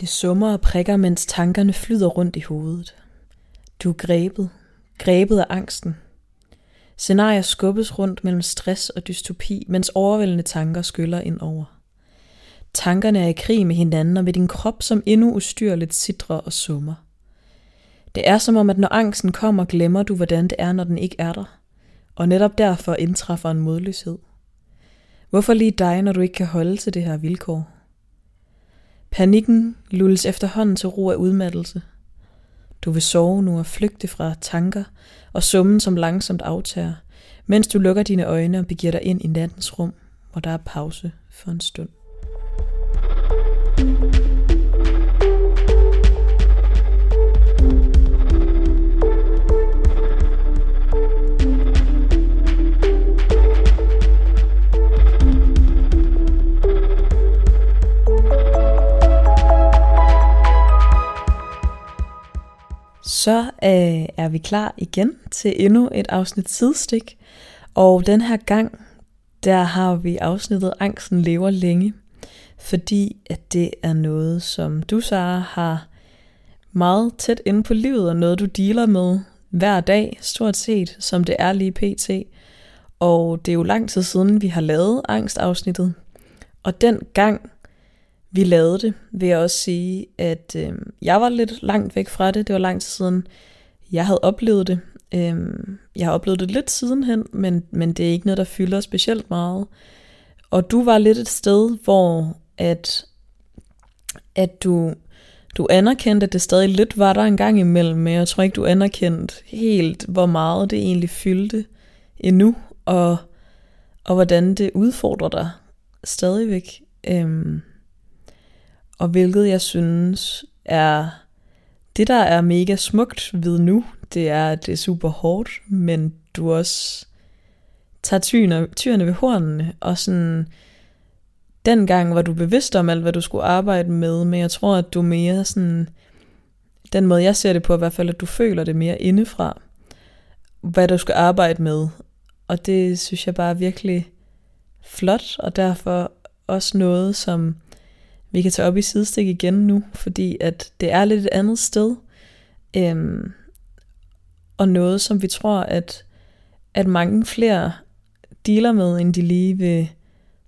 Det summer og prikker, mens tankerne flyder rundt i hovedet. Du er grebet, grebet af angsten. Scenarier skubbes rundt mellem stress og dystopi, mens overvældende tanker skyller ind over. Tankerne er i krig med hinanden og med din krop, som endnu ustyrligt sidrer og summer. Det er som om, at når angsten kommer, glemmer du, hvordan det er, når den ikke er der. Og netop derfor indtræffer en modløshed. Hvorfor lige dig, når du ikke kan holde til det her vilkår? Panikken lulles efterhånden til ro af udmattelse. Du vil sove nu og flygte fra tanker og summen, som langsomt aftager, mens du lukker dine øjne og begiver dig ind i nattens rum, hvor der er pause for en stund. Så øh, er vi klar igen til endnu et afsnit sidestik. Og den her gang, der har vi afsnittet Angsten lever længe. Fordi at det er noget, som du, Sara, har meget tæt inde på livet, og noget du dealer med hver dag, stort set, som det er lige pt. Og det er jo lang tid siden, vi har lavet angstafsnittet. Og den gang, vi lavede det, vil jeg også sige, at øh, jeg var lidt langt væk fra det. Det var lang tid siden, jeg havde oplevet det. Øh, jeg har oplevet det lidt sidenhen, men, men det er ikke noget, der fylder specielt meget. Og du var lidt et sted, hvor at, at du, du anerkendte, at det stadig lidt var der en gang imellem, men jeg tror ikke, du anerkendte helt, hvor meget det egentlig fyldte endnu, og, og hvordan det udfordrer dig stadigvæk. Øh, og hvilket jeg synes er det, der er mega smukt ved nu, det er, at det er super hårdt, men du også tager tyrene, tyrene ved hornene, og sådan, dengang var du bevidst om alt, hvad du skulle arbejde med, men jeg tror, at du mere sådan, den måde jeg ser det på i hvert fald, at du føler det mere indefra, hvad du skal arbejde med, og det synes jeg bare er virkelig flot, og derfor også noget, som vi kan tage op i sidestik igen nu, fordi at det er lidt et andet sted, øhm, og noget, som vi tror, at, at mange flere dealer med, end de lige vil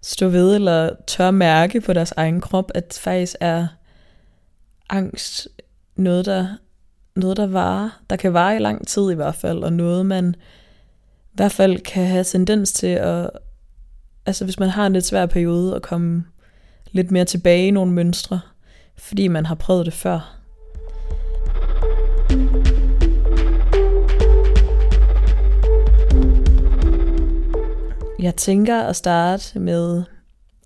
stå ved, eller tør mærke på deres egen krop, at faktisk er angst noget, der, noget, der varer, der kan vare i lang tid i hvert fald, og noget, man i hvert fald kan have tendens til at, altså hvis man har en lidt svær periode, at komme lidt mere tilbage i nogle mønstre, fordi man har prøvet det før. Jeg tænker at starte med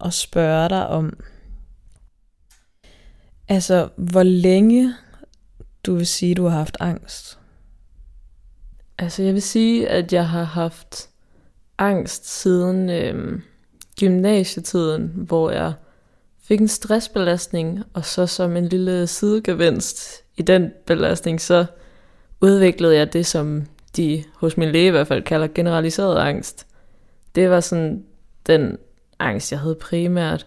at spørge dig om, altså hvor længe du vil sige, du har haft angst? Altså jeg vil sige, at jeg har haft angst siden øh, gymnasietiden, hvor jeg fik en stressbelastning, og så som en lille sidegevinst i den belastning, så udviklede jeg det, som de hos min læge i hvert fald kalder generaliseret angst. Det var sådan den angst, jeg havde primært.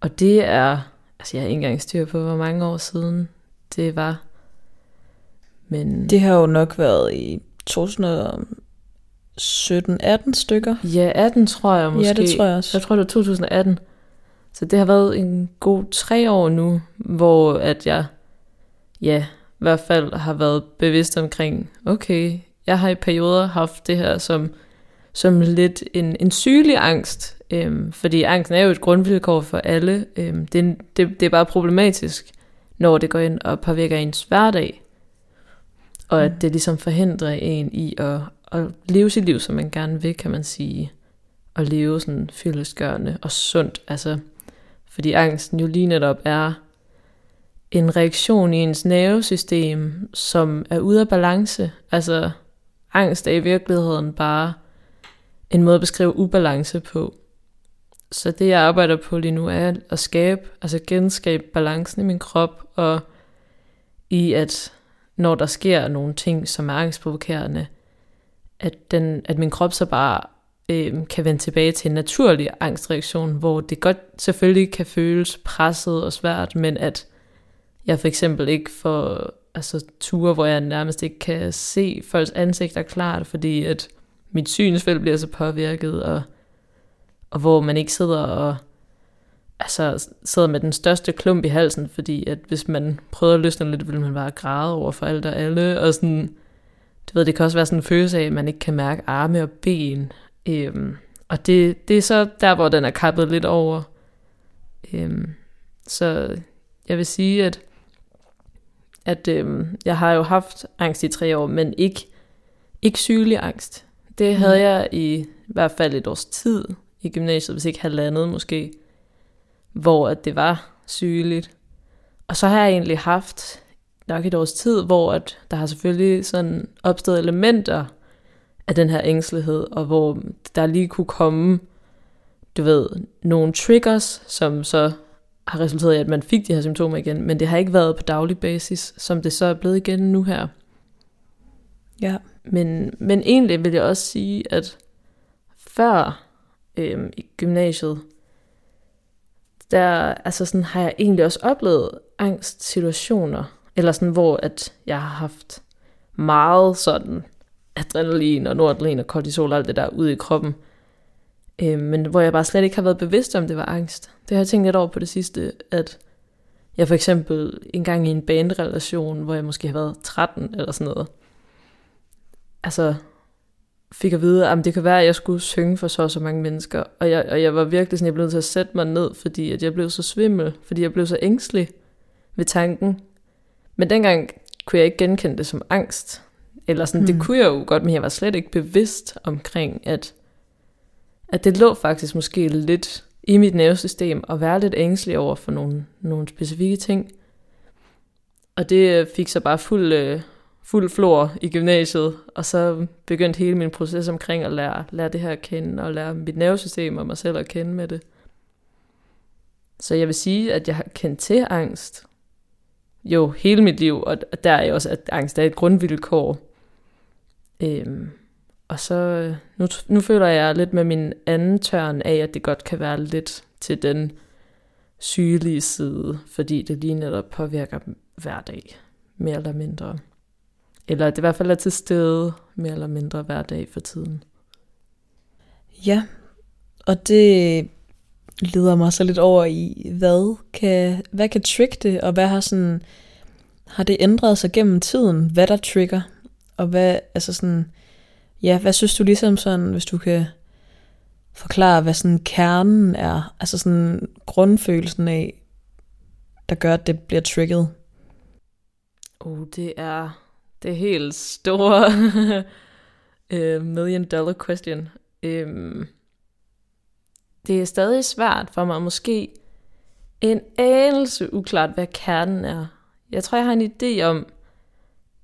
Og det er, altså jeg har ikke engang styr på, hvor mange år siden det var. Men Det har jo nok været i 2017-18 stykker. ja, 18 tror jeg måske. Ja, det tror jeg også. Jeg tror, det var 2018. Så det har været en god tre år nu, hvor at jeg, ja, i hvert fald har været bevidst omkring, okay, jeg har i perioder haft det her som, som lidt en, en sygelig angst, øhm, fordi angsten er jo et grundvilkår for alle. Øhm, det, det, det er bare problematisk, når det går ind og påvirker ens hverdag, og at Mm. det ligesom forhindrer en i at, at leve sit liv, som man gerne vil, kan man sige, og leve sådan fyldestgørende og sundt, altså fordi angsten jo lige netop er en reaktion i ens nervesystem, som er ude af balance. Altså, angst er i virkeligheden bare en måde at beskrive ubalance på. Så det, jeg arbejder på lige nu, er at skabe, altså genskabe balancen i min krop, og i at når der sker nogle ting, som er angstprovokerende, at, den, at min krop så bare øh, kan vende tilbage til en naturlig angstreaktion, hvor det godt selvfølgelig kan føles presset og svært, men at jeg for eksempel ikke får altså, ture, hvor jeg nærmest ikke kan se folks ansigter klart, fordi at mit synsfelt bliver så påvirket, og, og hvor man ikke sidder og altså, sidder med den største klump i halsen, fordi at hvis man prøver at løsne lidt, vil man bare græde over for alt og alle, og sådan, du ved, det kan også være sådan en følelse af, at man ikke kan mærke arme og ben, øhm, og det, det er så der, hvor den er kappet lidt over. Øhm, så jeg vil sige, at, at øhm, jeg har jo haft angst i tre år, men ikke, ikke sygelig angst. Det havde mm. jeg i, i hvert fald et års tid i gymnasiet, hvis ikke halvandet måske, hvor at det var sygeligt. Og så har jeg egentlig haft nok et års tid, hvor at der har selvfølgelig sådan opstået elementer af den her ængstelighed, og hvor der lige kunne komme, du ved, nogle triggers, som så har resulteret i, at man fik de her symptomer igen, men det har ikke været på daglig basis, som det så er blevet igen nu her. Ja. Men, men egentlig vil jeg også sige, at før øhm, i gymnasiet, der altså sådan, har jeg egentlig også oplevet angstsituationer, eller sådan, hvor at jeg har haft meget sådan adrenalin og noradrenalin og kortisol og alt det der ud i kroppen. Øh, men hvor jeg bare slet ikke har været bevidst om, det var angst. Det har jeg tænkt lidt over på det sidste, at jeg for eksempel en gang i en bandrelation, hvor jeg måske har været 13 eller sådan noget, altså fik at vide, at det kan være, at jeg skulle synge for så og så mange mennesker. Og jeg, og jeg var virkelig sådan, jeg blev nødt til at sætte mig ned, fordi at jeg blev så svimmel, fordi jeg blev så ængstelig ved tanken. Men dengang kunne jeg ikke genkende det som angst. Eller sådan, mm. det hmm. kunne jeg jo godt, men jeg var slet ikke bevidst omkring, at, at det lå faktisk måske lidt i mit nervesystem at være lidt ængstelig over for nogle, nogle specifikke ting. Og det fik så bare fuld, øh, fuld flor i gymnasiet, og så begyndte hele min proces omkring at lære, lære det her at kende, og lære mit nervesystem og mig selv at kende med det. Så jeg vil sige, at jeg har kendt til angst, jo hele mit liv, og der er jo også, at angst er et grundvilkår. Øhm, og så, nu, nu føler jeg lidt med min anden tørn af, at det godt kan være lidt til den sygelige side, fordi det lige netop påvirker hver dag, mere eller mindre. Eller det i hvert fald er til stede mere eller mindre hver dag for tiden. Ja, og det leder mig så lidt over i, hvad kan, hvad kan trick det, og hvad har sådan, har det ændret sig gennem tiden, hvad der trigger, og hvad, altså sådan, ja, hvad synes du ligesom sådan, hvis du kan forklare, hvad sådan kernen er, altså sådan grundfølelsen af, der gør, at det bliver trigget? Oh, det er det helt store uh, million dollar question. Um, det er stadig svært for mig, måske en anelse uklart, hvad kernen er. Jeg tror, jeg har en idé om,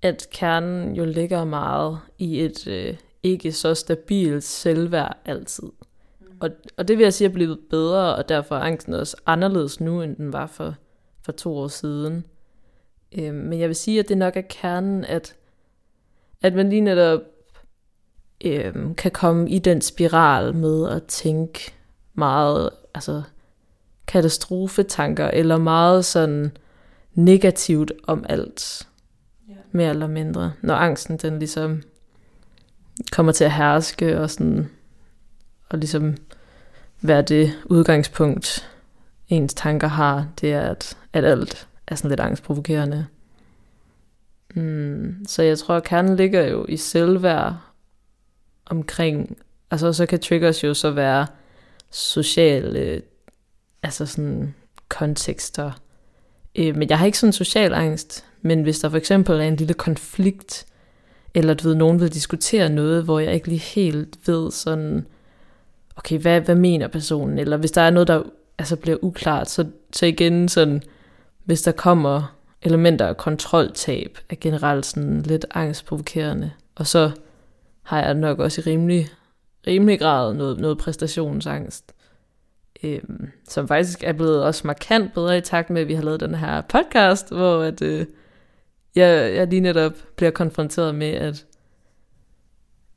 at kernen jo ligger meget i et øh, ikke så stabilt selvværd altid. Mm. Og, og det vil jeg sige er blevet bedre, og derfor er angsten også anderledes nu, end den var for, for to år siden. Øh, men jeg vil sige, at det nok er kernen, at, at man lige netop øh, kan komme i den spiral med at tænke meget altså katastrofetanker, eller meget sådan negativt om alt mere eller mindre, når angsten den ligesom kommer til at herske og sådan og ligesom være det udgangspunkt ens tanker har, det er at, at alt er sådan lidt angstprovokerende. Mm, så jeg tror, at kernen ligger jo i selvværd omkring, altså så kan triggers jo så være sociale, altså sådan kontekster. Øh, men jeg har ikke sådan social angst, men hvis der for eksempel er en lille konflikt, eller du ved, nogen vil diskutere noget, hvor jeg ikke lige helt ved sådan, okay, hvad, hvad mener personen? Eller hvis der er noget, der altså bliver uklart, så, så igen sådan, hvis der kommer elementer af kontroltab, er generelt sådan lidt angstprovokerende. Og så har jeg nok også i rimelig, rimelig grad noget, noget præstationsangst, øhm, som faktisk er blevet også markant bedre i takt med, at vi har lavet den her podcast, hvor at, øh, jeg, jeg lige netop bliver konfronteret med, at,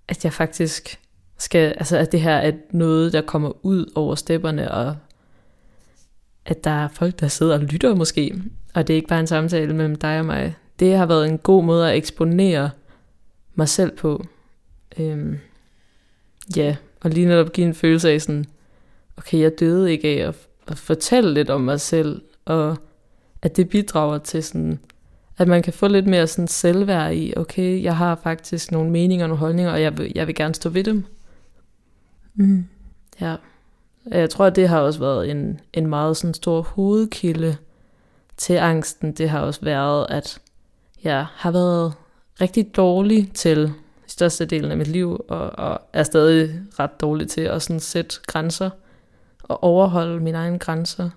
at jeg faktisk skal, altså at det her er noget, der kommer ud over stepperne, og at der er folk, der sidder og lytter måske, og det er ikke bare en samtale mellem dig og mig. Det har været en god måde at eksponere mig selv på. Øhm, ja, og lige netop give en følelse af sådan, okay, jeg døde ikke af at, at fortælle lidt om mig selv, og at det bidrager til sådan, at man kan få lidt mere sådan selvværd i, okay, jeg har faktisk nogle meninger og nogle holdninger, og jeg vil, jeg vil gerne stå ved dem. Mm. Ja. Jeg tror, at det har også været en, en meget sådan stor hovedkilde til angsten. Det har også været, at jeg har været rigtig dårlig til størstedelen af mit liv, og, og er stadig ret dårlig til at sådan sætte grænser, og overholde mine egne grænser.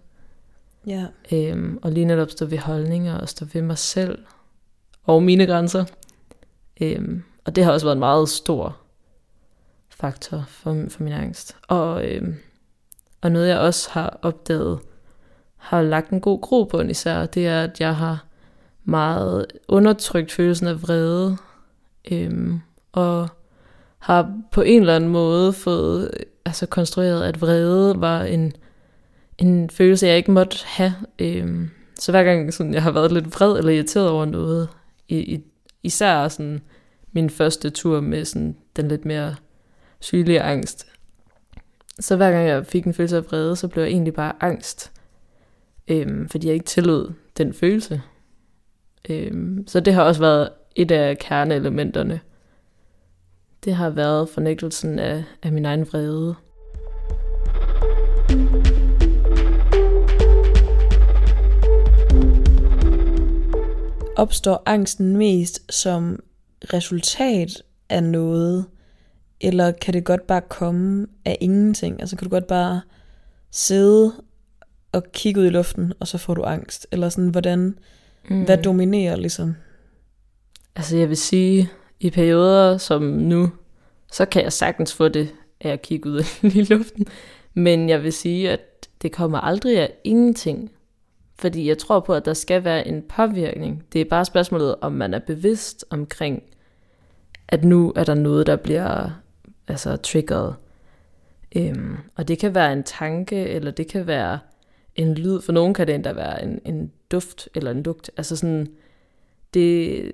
Ja. Øhm, og lige netop stå ved holdninger, og stå ved mig selv, og mine grænser. Øhm, og det har også været en meget stor faktor for, for min angst. Og, øhm, og noget jeg også har opdaget, har lagt en god grobund især, det er, at jeg har meget undertrykt følelsen af vrede, øhm, og har på en eller anden måde fået altså konstrueret, at vrede var en, en følelse, jeg ikke måtte have. Øhm, så hver gang sådan, jeg har været lidt vred eller irriteret over noget, i, i, især sådan min første tur med sådan den lidt mere sygelige angst, så hver gang jeg fik en følelse af vrede, så blev jeg egentlig bare angst. Øhm, fordi jeg ikke tillod den følelse. Øhm, så det har også været et af kerneelementerne. Det har været fornægtelsen af, af min egen vrede. Opstår angsten mest som resultat af noget, eller kan det godt bare komme af ingenting? Altså kan du godt bare sidde og kigge ud i luften, og så får du angst? Eller sådan, hvordan, mm. hvad dominerer ligesom? Altså jeg vil sige, i perioder som nu, så kan jeg sagtens få det af at kigge ud i luften. Men jeg vil sige, at det kommer aldrig af ingenting. Fordi jeg tror på, at der skal være en påvirkning. Det er bare spørgsmålet, om man er bevidst omkring, at nu er der noget, der bliver altså triggeret. Øhm, og det kan være en tanke, eller det kan være en lyd. For nogen kan det endda være en, en duft eller en lugt. Altså sådan, det,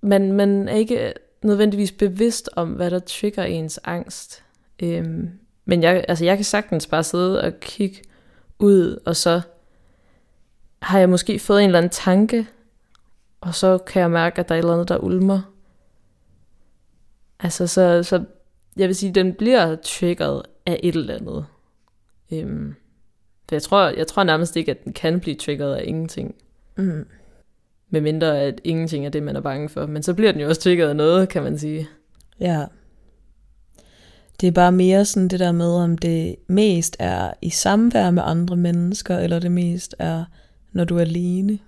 man, man er ikke nødvendigvis bevidst om, hvad der trigger ens angst. Øhm, men jeg, altså jeg kan sagtens bare sidde og kigge ud, og så har jeg måske fået en eller anden tanke, og så kan jeg mærke, at der er et eller andet, der ulmer. Altså, så, så jeg vil sige, den bliver triggeret af et eller andet. Øhm, for jeg tror, jeg tror nærmest ikke, at den kan blive triggeret af ingenting. Mm. Med mindre, at ingenting er det, man er bange for. Men så bliver den jo også triggeret af noget, kan man sige. Ja. Det er bare mere sådan det der med, om det mest er i samvær med andre mennesker, eller det mest er, når du er alene.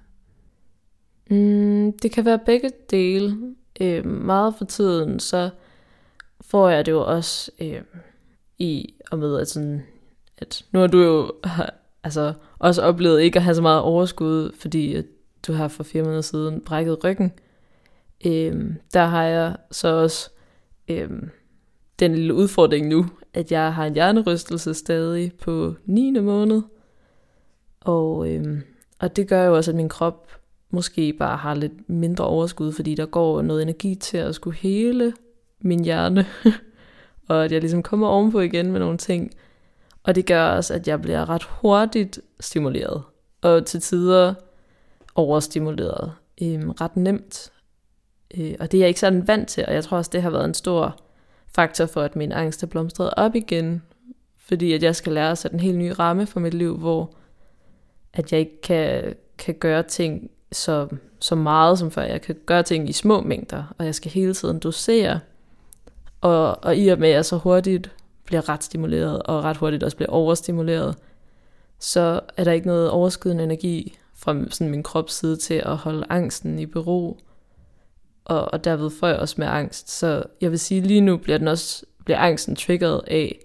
Mm, det kan være begge dele. Øh, meget for tiden, så får jeg det jo også øh, i og med, at, sådan, at nu har du jo altså, også oplevet ikke at have så meget overskud, fordi at du har for fire måneder siden brækket ryggen. Øh, der har jeg så også øh, den lille udfordring nu, at jeg har en hjernerystelse stadig på 9. måned. Og, øh, og det gør jo også, at min krop måske bare har lidt mindre overskud, fordi der går noget energi til at skulle hele min hjerne, og at jeg ligesom kommer ovenpå igen med nogle ting. Og det gør også, at jeg bliver ret hurtigt stimuleret, og til tider overstimuleret. Øhm, ret nemt. Øh, og det er jeg ikke sådan vant til, og jeg tror også, det har været en stor faktor for, at min angst er blomstret op igen, fordi at jeg skal lære at sætte en helt ny ramme for mit liv, hvor at jeg ikke kan, kan gøre ting så, så meget som før. Jeg kan gøre ting i små mængder, og jeg skal hele tiden dosere. Og, og i og med, at jeg så hurtigt bliver ret stimuleret, og ret hurtigt også bliver overstimuleret, så er der ikke noget overskydende energi fra sådan min krops side til at holde angsten i bero. Og, og derved får jeg også med angst. Så jeg vil sige, lige nu bliver, den også, bliver angsten triggeret af,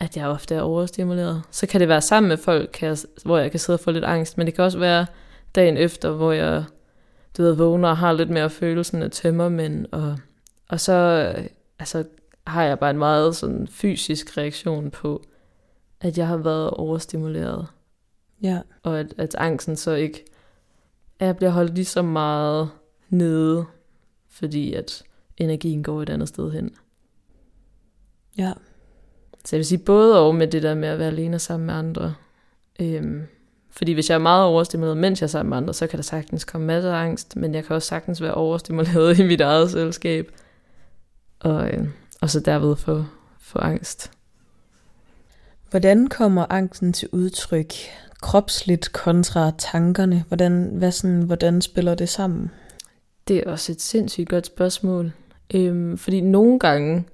at jeg ofte er overstimuleret. Så kan det være sammen med folk, kan jeg, hvor jeg kan sidde og få lidt angst, men det kan også være dagen efter, hvor jeg du ved, vågner og har lidt mere følelsen af tømmermænd, og, og så altså, har jeg bare en meget sådan fysisk reaktion på, at jeg har været overstimuleret. Ja. Og at, at angsten så ikke at jeg bliver holdt lige så meget nede, fordi at energien går et andet sted hen. Ja. Så jeg vil sige både og med det der med at være alene sammen med andre. Øhm, fordi hvis jeg er meget overstimuleret, mens jeg er sammen med andre, så kan der sagtens komme masser af angst, men jeg kan også sagtens være overstimuleret i mit eget selskab. Og, øh, og så derved få, få angst. Hvordan kommer angsten til udtryk? Kropsligt kontra tankerne? Hvordan, hvad sådan, hvordan spiller det sammen? Det er også et sindssygt godt spørgsmål. Øhm, fordi nogle gange,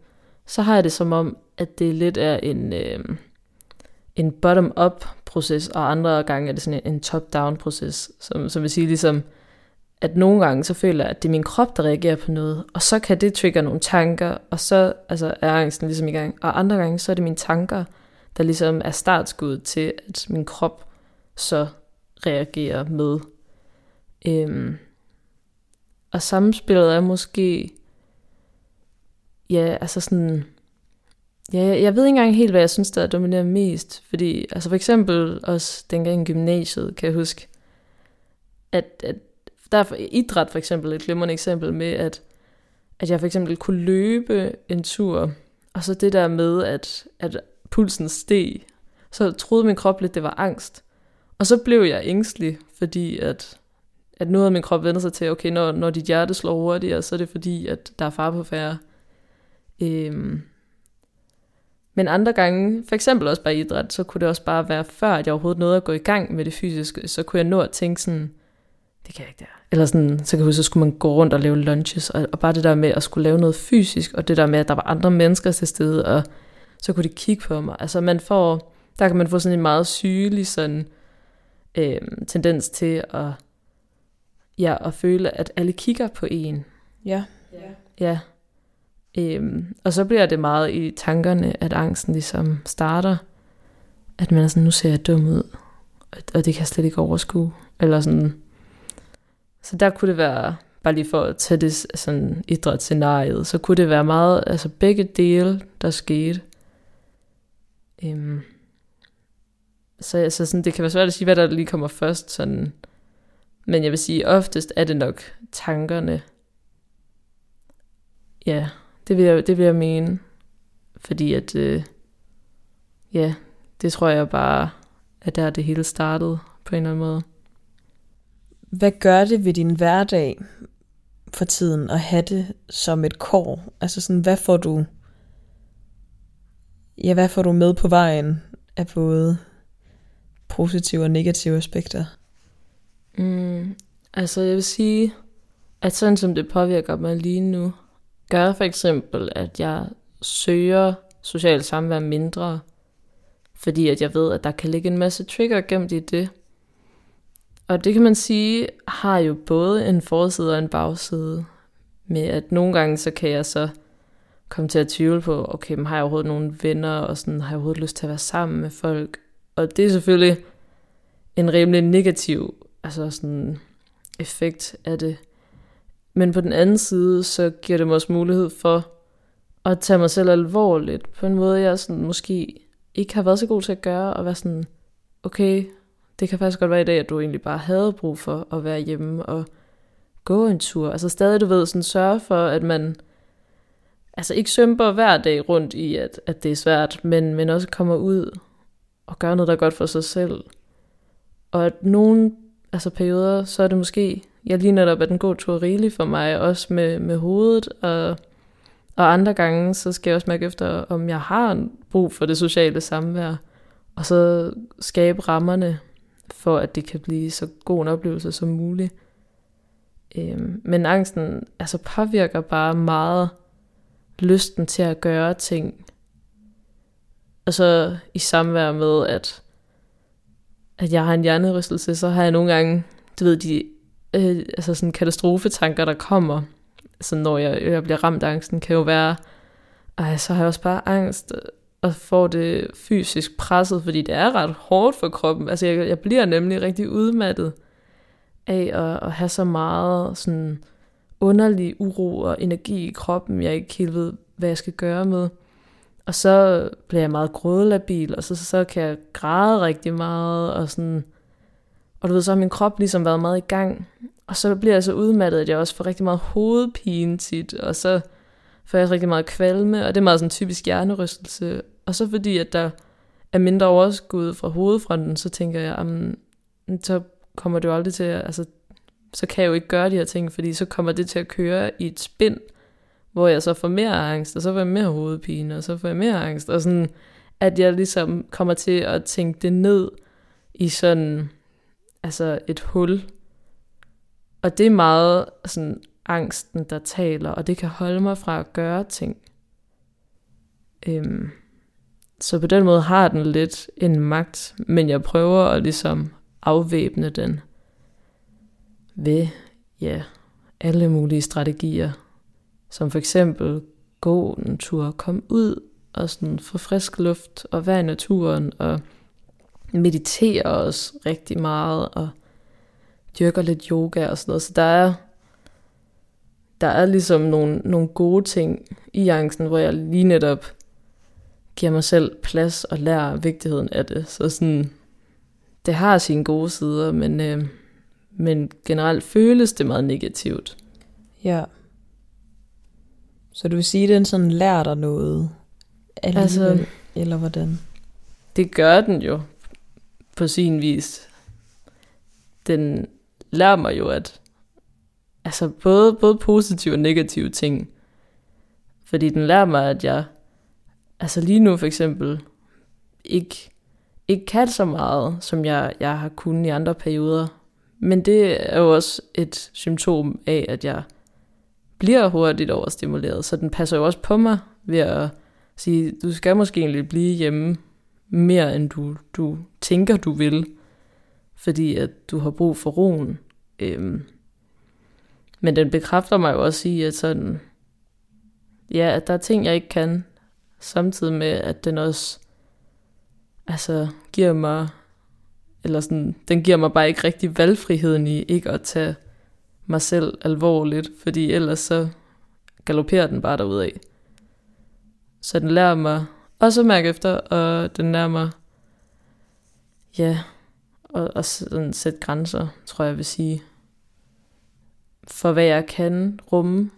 så har jeg det som om, at det lidt er en, øh, en bottom-up proces, og andre gange er det sådan en, en top-down proces, som, som vil sige ligesom, at nogle gange så føler jeg, at det er min krop, der reagerer på noget, og så kan det trigge nogle tanker, og så altså, er angsten ligesom i gang. Og andre gange, så er det mine tanker, der ligesom er startskuddet til, at min krop så reagerer med. Øhm, og samspillet er måske, ja, altså sådan, ja, jeg ved ikke engang helt, hvad jeg synes, der dominerer mest. Fordi, altså for eksempel også dengang i gymnasiet, kan jeg huske, at, at der er idræt for eksempel et glimrende eksempel med, at, at jeg for eksempel kunne løbe en tur, og så det der med, at, at pulsen steg, så troede min krop lidt, det var angst. Og så blev jeg ængstelig, fordi at, at nu havde min krop vendt sig til, okay, når, når dit hjerte slår hurtigere, så er det fordi, at der er far på færre. Øhm. Men andre gange, for eksempel også bare idræt, så kunne det også bare være før, at jeg overhovedet nåede at gå i gang med det fysiske, så kunne jeg nå at tænke sådan, det kan jeg ikke der. Eller sådan, så kan jeg huske, så skulle man gå rundt og lave lunches, og, og bare det der med at skulle lave noget fysisk, og det der med, at der var andre mennesker til stede, og så kunne de kigge på mig. Altså man får, der kan man få sådan en meget sygelig sådan, øh, tendens til at, ja, at føle, at alle kigger på en. Ja. Ja. Øhm, og så bliver det meget i tankerne, at angsten ligesom starter. At man er sådan, nu ser jeg dum ud. Og, og det kan jeg slet ikke overskue. Eller sådan. Så der kunne det være, bare lige for at tage det sådan idrætsscenariet, så kunne det være meget, altså begge dele, der skete. Øhm, så altså sådan, det kan være svært at sige, hvad der lige kommer først. Sådan. Men jeg vil sige, oftest er det nok tankerne. Ja, det vil jeg, det vil jeg mene. Fordi at, øh, ja, det tror jeg bare, at der det hele startede på en eller anden måde. Hvad gør det ved din hverdag for tiden at have det som et kår? Altså sådan, hvad får du, ja, hvad får du med på vejen af både positive og negative aspekter? Mm, altså jeg vil sige, at sådan som det påvirker mig lige nu, gør for eksempel, at jeg søger socialt samvær mindre, fordi at jeg ved, at der kan ligge en masse trigger gemt i det. Og det kan man sige, har jo både en forside og en bagside, med at nogle gange så kan jeg så komme til at tvivle på, okay, men har jeg overhovedet nogle venner, og sådan, har jeg overhovedet lyst til at være sammen med folk? Og det er selvfølgelig en rimelig negativ altså sådan, effekt af det. Men på den anden side, så giver det mig også mulighed for at tage mig selv alvorligt, på en måde, jeg sådan, måske ikke har været så god til at gøre, og være sådan, okay, det kan faktisk godt være i dag, at du egentlig bare havde brug for at være hjemme og gå en tur. Altså stadig, du ved, sådan sørge for, at man altså ikke sømper hver dag rundt i, at, at det er svært, men, men også kommer ud og gør noget, der er godt for sig selv. Og at nogle altså perioder, så er det måske, jeg lige netop, at den god tur rigelig for mig, også med, med hovedet, og, og andre gange, så skal jeg også mærke efter, om jeg har brug for det sociale samvær, og så skabe rammerne for, at det kan blive så god en oplevelse som muligt. Øhm, men angsten altså påvirker bare meget lysten til at gøre ting. Og så i samvær med, at, at jeg har en hjernerystelse, så har jeg nogle gange, du ved, de øh, altså sådan katastrofetanker, der kommer, så når jeg, jeg bliver ramt af angsten, kan jo være, ej, så har jeg også bare angst, og får det fysisk presset, fordi det er ret hårdt for kroppen. Altså jeg, jeg bliver nemlig rigtig udmattet af at, at have så meget sådan underlig uro og energi i kroppen, jeg ikke helt ved, hvad jeg skal gøre med. Og så bliver jeg meget grådelabil, og så, så kan jeg græde rigtig meget, og sådan, og du ved, så har min krop ligesom været meget i gang. Og så bliver jeg så udmattet, at jeg også får rigtig meget hovedpine tit, og så får jeg rigtig meget kvalme, og det er meget sådan typisk hjernerystelse. Og så fordi, at der er mindre overskud fra hovedfronten, så tænker jeg, jamen, så kommer det jo aldrig til at, altså, så kan jeg jo ikke gøre de her ting, fordi så kommer det til at køre i et spind, hvor jeg så får mere angst, og så får jeg mere hovedpine, og så får jeg mere angst, og sådan, at jeg ligesom kommer til at tænke det ned i sådan, altså et hul. Og det er meget sådan angsten, der taler, og det kan holde mig fra at gøre ting. Øhm, så på den måde har den lidt en magt, men jeg prøver at ligesom afvæbne den ved, ja, alle mulige strategier, som for eksempel gå en tur, komme ud og sådan få frisk luft og være i naturen og meditere også rigtig meget og dyrker lidt yoga og sådan noget. Så der er, der er ligesom nogle, nogle gode ting i angsten, hvor jeg lige netop giver mig selv plads og lærer vigtigheden af det. Så sådan, det har sine gode sider, men, øh, men generelt føles det meget negativt. Ja. Så du vil sige, at den sådan lærer dig noget? Alligevel, altså, eller hvordan? Det gør den jo på sin vis. Den lærer mig jo, at altså både, både positive og negative ting. Fordi den lærer mig, at jeg altså lige nu for eksempel ikke, ikke kan så meget, som jeg, jeg har kunnet i andre perioder. Men det er jo også et symptom af, at jeg bliver hurtigt overstimuleret. Så den passer jo også på mig ved at sige, du skal måske egentlig blive hjemme mere, end du, du tænker, du vil. Fordi at du har brug for roen. Øhm. Men den bekræfter mig jo også i, at sådan, ja, at der er ting, jeg ikke kan, samtidig med, at den også altså, giver mig, eller sådan, den giver mig bare ikke rigtig valgfriheden i ikke at tage mig selv alvorligt, fordi ellers så galopperer den bare derudad. Så den lærer mig også så mærke efter, og den nærmer, ja, at, og sådan sætte grænser, tror jeg vil sige, for hvad jeg kan rumme.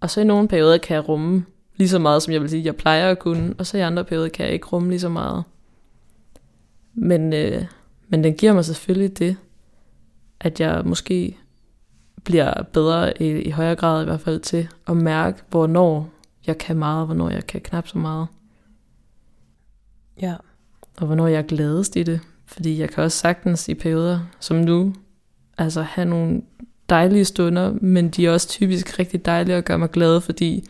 Og så i nogle perioder kan jeg rumme lige så meget, som jeg vil sige, jeg plejer at kunne, og så i andre perioder kan jeg ikke rumme lige så meget. Men, øh, men den giver mig selvfølgelig det, at jeg måske bliver bedre i, i højere grad i hvert fald til at mærke, hvornår jeg kan meget, og hvornår jeg kan knap så meget. Ja. Og hvornår jeg er gladest i det. Fordi jeg kan også sagtens i perioder, som nu, altså have nogle dejlige stunder, men de er også typisk rigtig dejlige at gøre mig glad, fordi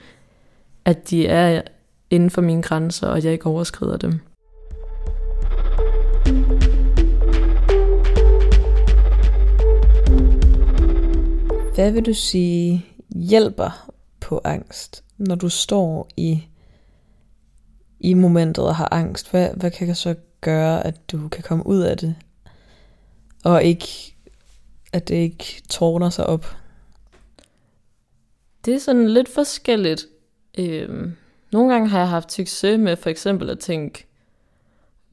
at de er inden for mine grænser, og jeg ikke overskrider dem. Hvad vil du sige hjælper på angst, når du står i, i momentet og har angst? Hvad, hvad kan så gøre, at du kan komme ud af det, og ikke, at det ikke tårner sig op? Det er sådan lidt forskelligt. Øhm, nogle gange har jeg haft succes med for eksempel at tænke,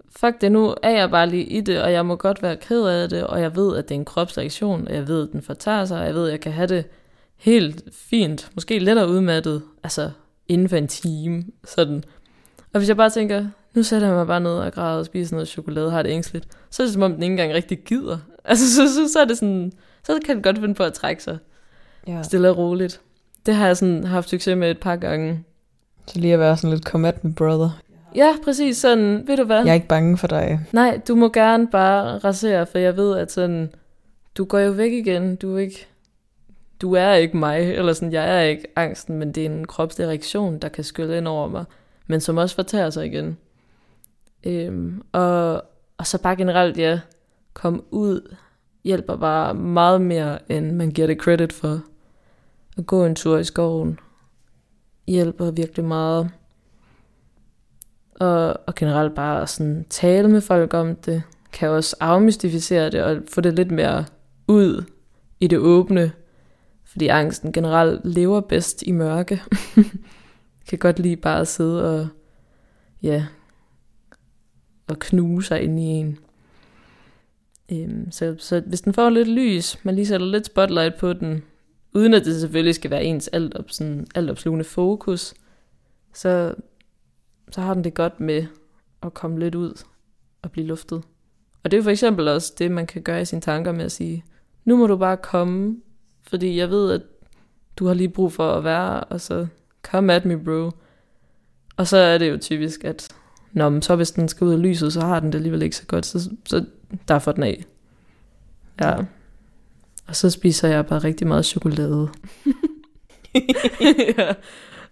fuck det, nu er jeg bare lige i det, og jeg må godt være ked af det, og jeg ved, at det er en kropsreaktion, og jeg ved, at den fortager sig, og jeg ved, at jeg kan have det helt fint, måske lettere udmattet, altså inden for en time, sådan. Og hvis jeg bare tænker, nu sætter jeg mig bare ned og græder og spiser noget chokolade, har det ængstligt, så er det som om, den ikke engang rigtig gider. Altså, så, så, så er det sådan, så kan den godt finde på at trække sig ja. stille og roligt. Det har jeg sådan haft succes med et par gange. Så lige at være sådan lidt come at me, brother. Ja, præcis sådan, ved du hvad? Jeg er ikke bange for dig. Nej, du må gerne bare rasere, for jeg ved, at sådan, du går jo væk igen, du er ikke, du er ikke mig, eller sådan, jeg er ikke angsten, men det er en kropslig reaktion, der kan skylle ind over mig, men som også fortærer sig igen. Øhm, og, og så bare generelt, ja, kom ud, hjælper bare meget mere, end man giver det credit for. At gå en tur i skoven hjælper virkelig meget og, og generelt bare sådan tale med folk om det, kan også afmystificere det og få det lidt mere ud i det åbne, fordi angsten generelt lever bedst i mørke. kan godt lide bare at sidde og, ja, og knuse sig ind i en. Øhm, så, så hvis den får lidt lys, man lige sætter lidt spotlight på den, uden at det selvfølgelig skal være ens alt, op, sådan, alt opslugende fokus, så, så har den det godt med at komme lidt ud og blive luftet. Og det er for eksempel også det, man kan gøre i sine tanker med at sige, nu må du bare komme, fordi jeg ved, at du har lige brug for at være, og så come at me, bro. Og så er det jo typisk, at når men så hvis den skal ud af lyset, så har den det alligevel ikke så godt, så, så der får den af. Ja. Og så spiser jeg bare rigtig meget chokolade. ja.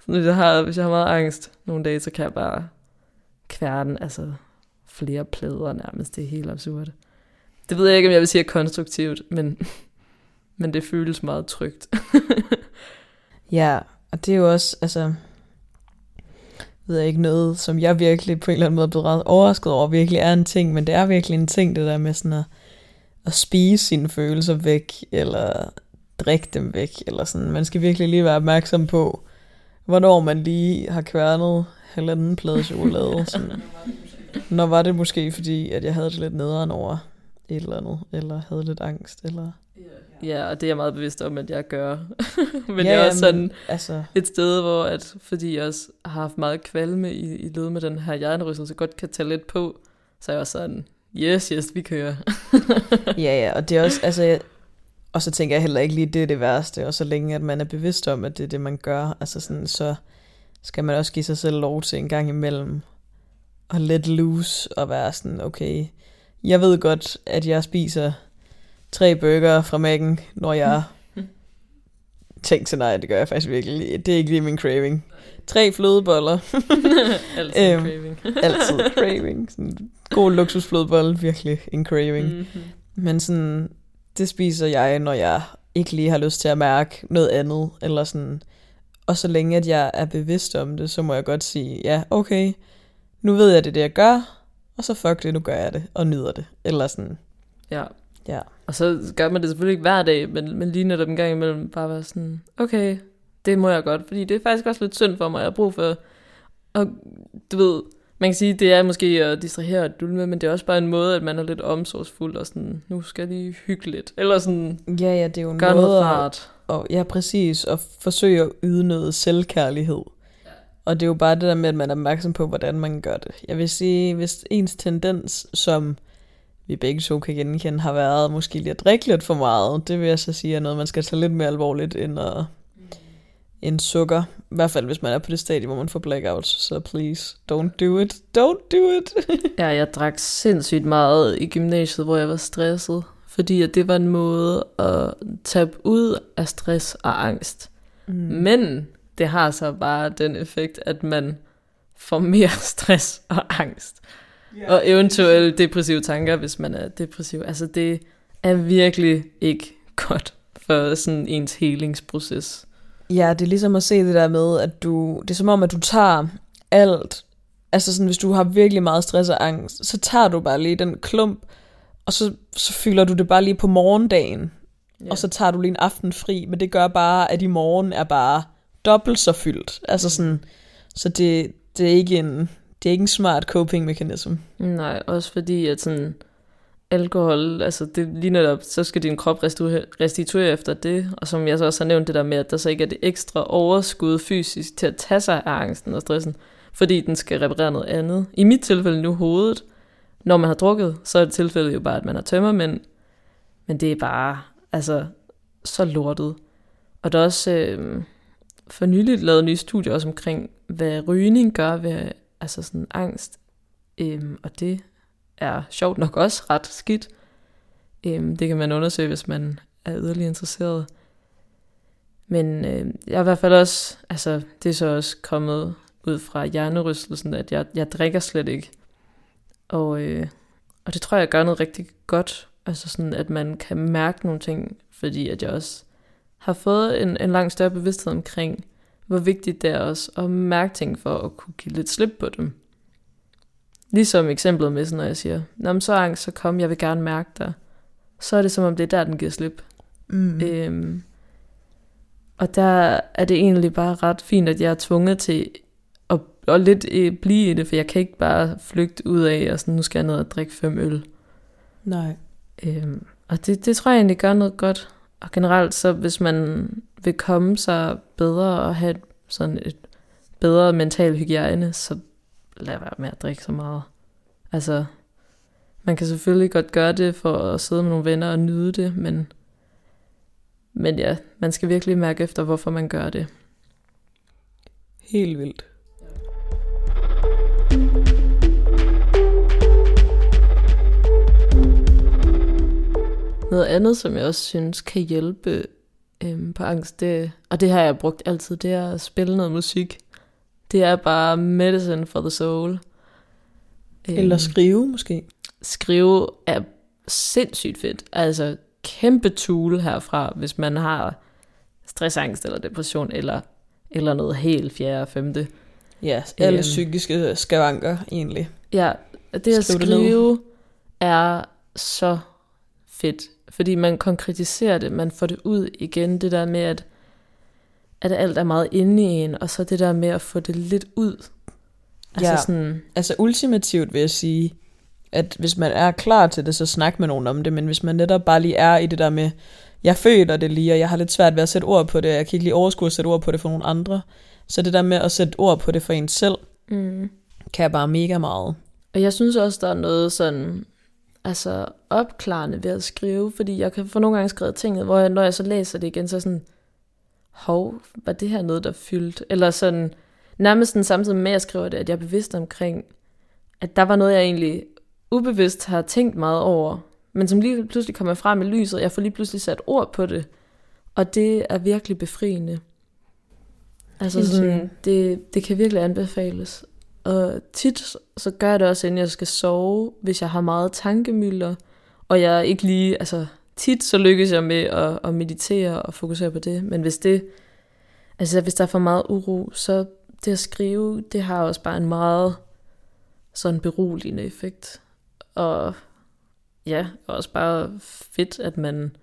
Så hvis jeg, har, hvis jeg har meget angst nogle dage, så kan jeg bare kværne, altså flere plader nærmest. Det er helt absurd. Det ved jeg ikke, om jeg vil sige er konstruktivt, men, men det føles meget trygt. ja, og det er jo også, altså, ved jeg ikke, noget, som jeg virkelig på en eller anden måde er blevet ret overrasket over, virkelig er en ting, men det er virkelig en ting, det der med sådan at, at spise sine følelser væk, eller drikke dem væk, eller sådan. Man skal virkelig lige være opmærksom på, hvornår man lige har kværnet halvanden plade chokolade. Sådan. Når var det måske, fordi at jeg havde det lidt nederen over et eller andet, eller havde lidt angst, eller... Ja, og det er jeg meget bevidst om, at jeg gør. men ja, det er også sådan men, altså... et sted, hvor at, fordi jeg også har haft meget kvalme i, i led med den her hjernerystelse, godt kan tage lidt på, så er jeg også sådan, yes, yes, vi kører. ja, ja, og det er også, altså, jeg, og så tænker jeg heller ikke lige, det er det værste, og så længe at man er bevidst om, at det er det, man gør, altså sådan, så skal man også give sig selv lov til en gang imellem at let loose og være sådan, okay, jeg ved godt, at jeg spiser tre burger fra Mac'en, når jeg tænkte så nej, det gør jeg faktisk virkelig. Det er ikke lige min craving. Tre flødeboller. altid øhm, craving. altid craving. Sådan god luksusflødebolle, virkelig en craving. Mm-hmm. Men sådan, det spiser jeg, når jeg ikke lige har lyst til at mærke noget andet. Eller sådan. Og så længe at jeg er bevidst om det, så må jeg godt sige, ja, okay, nu ved jeg det, det jeg gør, og så fuck det, nu gør jeg det, og nyder det. Eller sådan. Ja. Ja. Og så gør man det selvfølgelig ikke hver dag, men, men lige netop en gang imellem bare være sådan, okay, det må jeg godt, fordi det er faktisk også lidt synd for mig, jeg har brug for, og du ved, man kan sige, det er måske at distrahere og dulme, men det er også bare en måde, at man er lidt omsorgsfuld, og sådan, nu skal jeg lige hygge lidt, eller sådan, ja, ja, det er jo måde noget rart. Og, ja, præcis, og forsøge at yde noget selvkærlighed. Og det er jo bare det der med, at man er opmærksom på, hvordan man gør det. Jeg vil sige, hvis ens tendens, som vi begge to kan genkende, har været måske lige at drikke lidt for meget, det vil jeg så sige er noget, man skal tage lidt mere alvorligt end, at, end sukker. I hvert fald, hvis man er på det stadie, hvor man får blackouts. Så please, don't do it. Don't do it. ja, jeg drak sindssygt meget i gymnasiet, hvor jeg var stresset. Fordi at det var en måde at tabe ud af stress og angst. Mm. Men det har så bare den effekt, at man får mere stress og angst. Og eventuelt depressive tanker, hvis man er depressiv. Altså det er virkelig ikke godt for sådan ens helingsproces. Ja, det er ligesom at se det der med, at du, det er som om, at du tager alt, altså sådan, hvis du har virkelig meget stress og angst, så tager du bare lige den klump, og så, så fylder du det bare lige på morgendagen, yeah. og så tager du lige en aften fri, men det gør bare, at i morgen er bare dobbelt så fyldt. Altså sådan, så det, det er ikke en, det er ikke en smart coping mekanisme. Nej, også fordi at sådan, alkohol, altså det lige netop, så skal din krop restituere efter det, og som jeg så også har nævnt det der med, at der så ikke er det ekstra overskud fysisk til at tage sig af angsten og stressen, fordi den skal reparere noget andet. I mit tilfælde nu hovedet, når man har drukket, så er det tilfælde jo bare, at man har tømmer, men, men det er bare, altså, så lortet. Og der er også, øh, for nylig lavet nye studier også omkring, hvad rygning gør ved altså sådan angst. Øhm, og det er sjovt nok også ret skidt. Øhm, det kan man undersøge, hvis man er yderligere interesseret. Men øh, jeg er i hvert fald også, altså det er så også kommet ud fra hjernerystelsen, at jeg, jeg drikker slet ikke. Og, øh, og det tror jeg gør noget rigtig godt, altså sådan, at man kan mærke nogle ting, fordi at jeg også har fået en, en langt større bevidsthed omkring, hvor vigtigt det er også at mærke ting for at kunne give lidt slip på dem. Ligesom eksemplet med, når jeg siger, Nå, men så angst, så kom, jeg vil gerne mærke dig. Så er det som om, det er der, den giver slip. Mm. Øhm, og der er det egentlig bare ret fint, at jeg er tvunget til at, at lidt øh, blive i det, for jeg kan ikke bare flygte ud af, og sådan, nu skal jeg ned og drikke fem øl. Nej. Øhm, og det, det tror jeg egentlig gør noget godt. Og generelt så, hvis man vil komme sig bedre og have sådan et bedre mental hygiejne, så lad være med at drikke så meget. Altså, man kan selvfølgelig godt gøre det for at sidde med nogle venner og nyde det, men, men ja, man skal virkelig mærke efter, hvorfor man gør det. Helt vildt. Noget andet, som jeg også synes kan hjælpe øhm, på angst, det, og det har jeg brugt altid, det er at spille noget musik. Det er bare medicine for the soul. Eller skrive måske. Skrive er sindssygt fedt. Altså kæmpe tool herfra, hvis man har stressangst eller depression, eller, eller noget helt fjerde og femte. Ja, alle øhm, psykiske skavanker egentlig. Ja, det at Skriv skrive det er så fedt, fordi man konkretiserer det, man får det ud igen, det der med, at, at alt er meget inde i en, og så det der med at få det lidt ud. Altså, ja, sådan, altså ultimativt vil jeg sige, at hvis man er klar til det, så snak med nogen om det, men hvis man netop bare lige er i det der med, jeg føler det lige, og jeg har lidt svært ved at sætte ord på det, jeg kan ikke lige overskue at sætte ord på det for nogle andre, så det der med at sætte ord på det for en selv, mm. kan bare mega meget. Og jeg synes også, der er noget sådan, altså opklarende ved at skrive, fordi jeg kan få nogle gange skrevet ting, hvor jeg, når jeg så læser det igen, så sådan, hov, var det her noget, der fyldt? Eller sådan, nærmest sådan samtidig med, at jeg skriver det, at jeg er bevidst omkring, at der var noget, jeg egentlig ubevidst har tænkt meget over, men som lige pludselig kommer frem i lyset, jeg får lige pludselig sat ord på det, og det er virkelig befriende. Altså sådan, det, det kan virkelig anbefales. Og tit så gør jeg det også, inden jeg skal sove, hvis jeg har meget tankemylder, og jeg ikke lige, altså tit så lykkes jeg med at, at meditere og fokusere på det, men hvis det, altså hvis der er for meget uro, så det at skrive, det har også bare en meget sådan beroligende effekt. Og ja, også bare fedt, at man,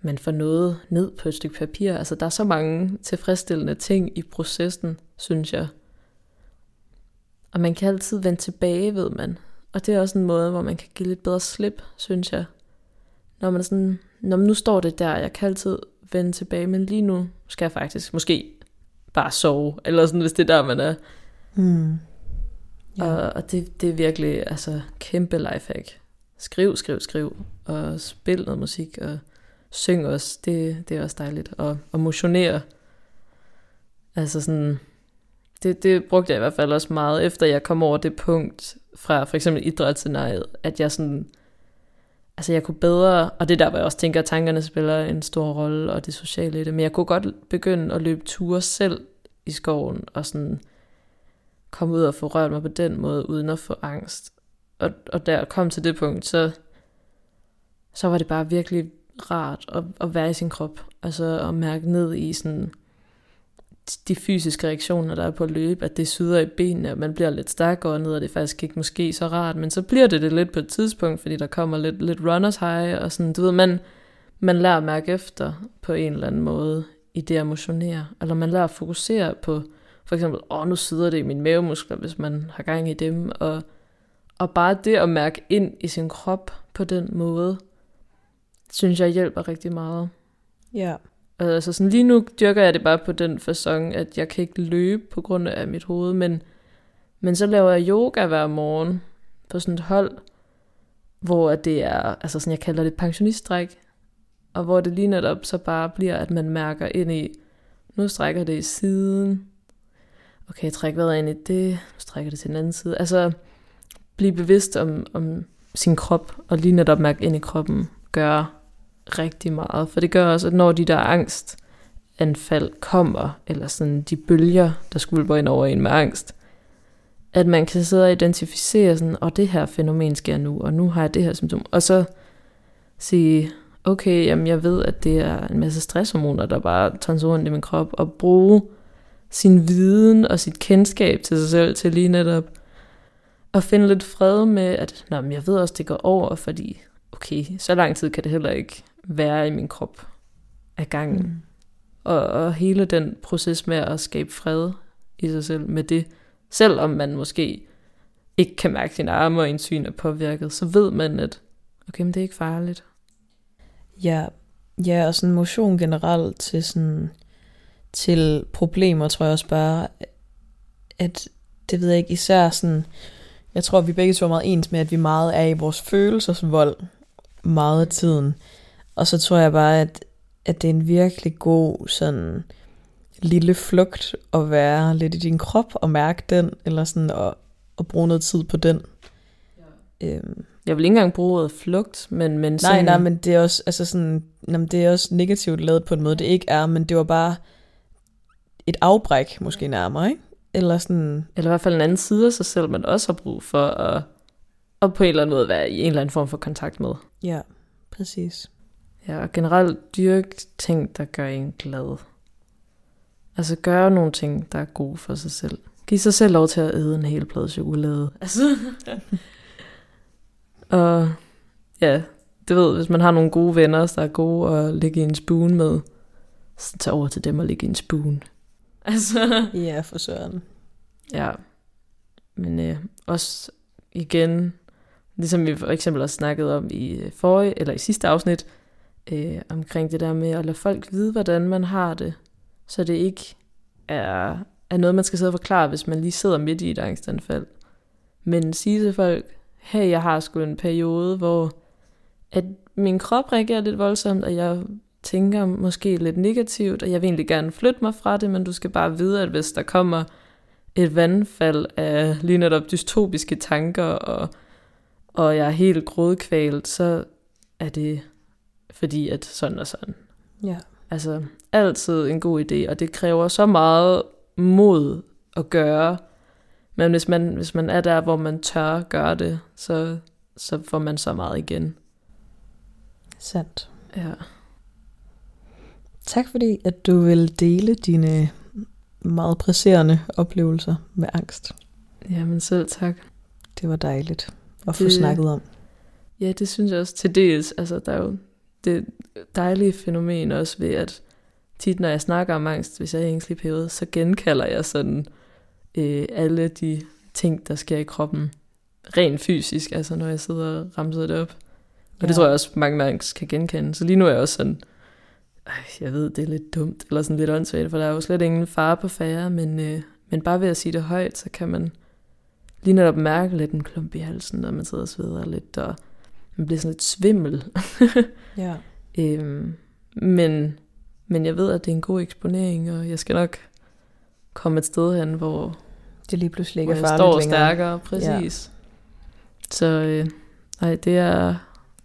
man får noget ned på et stykke papir. Altså der er så mange tilfredsstillende ting i processen, synes jeg. Og man kan altid vende tilbage, ved man. Og det er også en måde, hvor man kan give lidt bedre slip, synes jeg. Når man sådan, man nu står det der, jeg kan altid vende tilbage, men lige nu skal jeg faktisk måske bare sove, eller sådan, hvis det er der, man er. Mm. Ja. Og, og det, det er virkelig altså kæmpe lifehack. Skriv, skriv, skriv, og spil noget musik, og syng også, det, det er også dejligt. Og, og motionere. Altså sådan, det, det brugte jeg i hvert fald også meget, efter jeg kom over det punkt fra for eksempel idrætsscenariet, at jeg sådan, altså jeg kunne bedre, og det er der, hvor jeg også tænker, at tankerne spiller en stor rolle, og det sociale i det, men jeg kunne godt begynde at løbe ture selv i skoven, og sådan komme ud og få rørt mig på den måde, uden at få angst. Og, og der kom til det punkt, så, så var det bare virkelig rart at, at være i sin krop, altså at mærke ned i sådan, de fysiske reaktioner, der er på løb, at det syder i benene, og man bliver lidt stærkere ned, og det er faktisk ikke måske så rart, men så bliver det det lidt på et tidspunkt, fordi der kommer lidt, lidt runners high, og sådan, du ved, man, man lærer at mærke efter på en eller anden måde i det at motionere, eller man lærer at fokusere på, for eksempel, åh, nu sidder det i mine mavemuskler, hvis man har gang i dem, og, og bare det at mærke ind i sin krop på den måde, synes jeg hjælper rigtig meget. Ja. Altså sådan, lige nu dyrker jeg det bare på den fasong, at jeg kan ikke løbe på grund af mit hoved, men, men så laver jeg yoga hver morgen på sådan et hold, hvor det er, altså sådan, jeg kalder det pensioniststræk, og hvor det lige netop så bare bliver, at man mærker ind i, nu strækker det i siden, okay, træk vejret ind i det, nu strækker det til den anden side. Altså, blive bevidst om, om sin krop, og lige netop mærke ind i kroppen, gør rigtig meget. For det gør også, at når de der angstanfald kommer, eller sådan de bølger, der skulle ind over en med angst, at man kan sidde og identificere sådan, og det her fænomen sker nu, og nu har jeg det her symptom. Og så sige, okay, jamen jeg ved, at det er en masse stresshormoner, der bare tonser rundt i min krop, og bruge sin viden og sit kendskab til sig selv til lige netop at finde lidt fred med, at Nå, men jeg ved også, det går over, fordi okay, så lang tid kan det heller ikke være i min krop af gangen. Mm. Og, og hele den proces med at skabe fred i sig selv med det, selvom man måske ikke kan mærke sine arme og en syn er påvirket, så ved man, at okay, men det er ikke farligt. Ja, ja og sådan motion generelt til sådan til problemer, tror jeg også bare, at det ved jeg ikke, især sådan, jeg tror, vi begge to er meget ens med, at vi meget er i vores følelsesvold meget af tiden. Og så tror jeg bare, at, at det er en virkelig god sådan lille flugt at være lidt i din krop og mærke den, eller sådan at, at bruge noget tid på den. Ja. Øhm. Jeg vil ikke engang bruge ordet flugt, men, men sådan... Nej, nej, men det er også, altså sådan, jamen, det er også negativt lavet på en måde, det ikke er, men det var bare et afbræk måske nærmere, ikke? Eller sådan... Eller i hvert fald en anden side af sig selv, man også har brug for at, at på en eller anden måde være i en eller anden form for kontakt med. Ja, præcis. Ja, og generelt dyrk ting, der gør en glad. Altså gør nogle ting, der er gode for sig selv. Giv sig selv lov til at æde en hel plade chokolade. Altså. og ja, det ved, hvis man har nogle gode venner, der er gode at ligge i en spoon med, så tag over til dem og ligge i en spoon. Altså. Ja, for søren. Ja. Men øh, også igen, ligesom vi for eksempel også snakket om i øh, forrige, eller i sidste afsnit, øh, omkring det der med at lade folk vide, hvordan man har det, så det ikke er, er noget, man skal sidde og forklare, hvis man lige sidder midt i et angstanfald. Men sige til folk, hey, jeg har sgu en periode, hvor at min krop reagerer lidt voldsomt, og jeg tænker måske lidt negativt, og jeg vil egentlig gerne flytte mig fra det, men du skal bare vide, at hvis der kommer et vandfald af lige netop dystopiske tanker, og, og jeg er helt grådkvalt, så er det fordi, at sådan og sådan. Ja. Altså, altid en god idé, og det kræver så meget mod at gøre, men hvis man, hvis man er der, hvor man tør gøre det, så, så får man så meget igen. Sandt. Ja. Tak fordi, at du vil dele dine meget presserende oplevelser med angst. Jamen selv tak. Det var dejligt at få det, snakket om. Ja, det synes jeg også til dels. Altså, der er jo det dejlige fænomen også ved, at tit når jeg snakker om angst, hvis jeg er en periode, så genkalder jeg sådan øh, alle de ting, der sker i kroppen, rent fysisk, altså når jeg sidder og ramser det op. Og ja. det tror jeg også, mange angst kan genkende. Så lige nu er jeg også sådan, jeg ved, det er lidt dumt, eller sådan lidt åndssvagt, for der er jo slet ingen fare på færre, men, øh, men bare ved at sige det højt, så kan man lige netop mærke lidt en klump i halsen, når man sidder og sveder lidt, og man bliver sådan lidt svimmel. ja. øhm, men, men jeg ved, at det er en god eksponering, og jeg skal nok komme et sted hen, hvor det lige pludselig ikke er farligt står længere. stærkere, præcis. Ja. Så øh, nej, det er,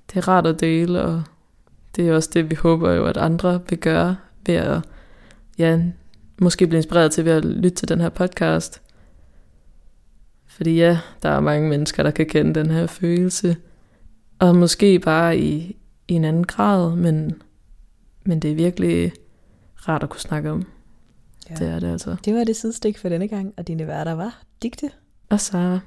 det er rart at dele, og det er også det, vi håber jo, at andre vil gøre ved at ja, måske blive inspireret til ved at lytte til den her podcast. Fordi ja, der er mange mennesker, der kan kende den her følelse. Og måske bare i, i en anden grad, men, men det er virkelig rart at kunne snakke om. Ja. Det er det altså. Det var det sidestik for denne gang, og dine værter var Digte og Sara.